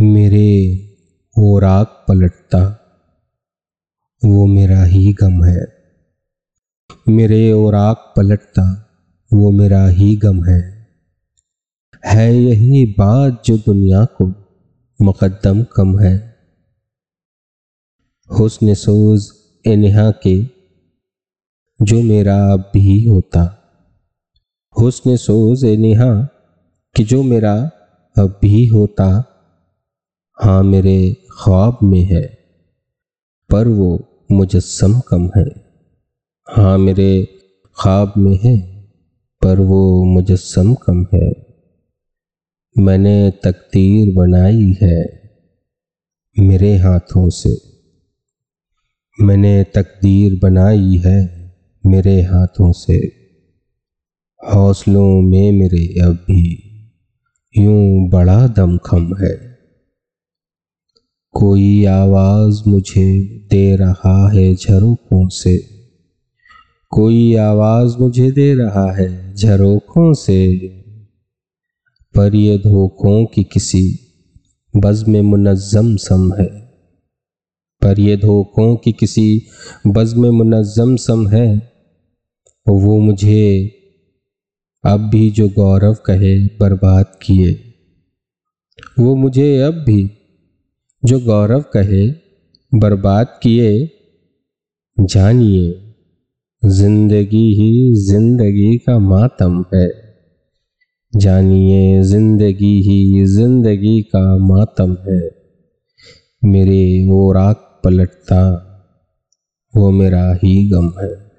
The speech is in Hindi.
मेरे और आग पलटता, वो मेरा ही गम है। मेरे और आग पलटता, वो मेरा ही गम है। है यही बात जो दुनिया को मुकदम कम है। हुस्न सोज इन्हा के, जो मेरा अब भी होता। हुस्न सोज इन्हा कि, जो मेरा अब भी होता। हाँ मेरे ख्वाब में है, पर वो मुजस्सम कम है। हाँ मेरे ख्वाब में है, पर वो मुजस्म कम है। मैंने तकदीर बनाई है मेरे हाथों से। मैंने तकदीर बनाई है मेरे हाथों से। हौसलों में मेरे अब भी यूँ बड़ा दमखम है। कोई आवाज़ मुझे दे रहा है झरोखों से। कोई आवाज़ मुझे दे रहा है झरोखों से। पर ये धोखों की किसी बज में मुनज़म सम है। पर ये धोखों की किसी बज में मुनज़म सम है। वो मुझे अब भी जो गौरव कहे बर्बाद किए। वो मुझे अब भी जो गौरव कहे, बर्बाद किए, जानिए, ज़िंदगी ही ज़िंदगी का मातम है। जानिए, ज़िंदगी ही ज़िंदगी का मातम है। मेरे वो राग पलटता, वो मेरा ही गम है।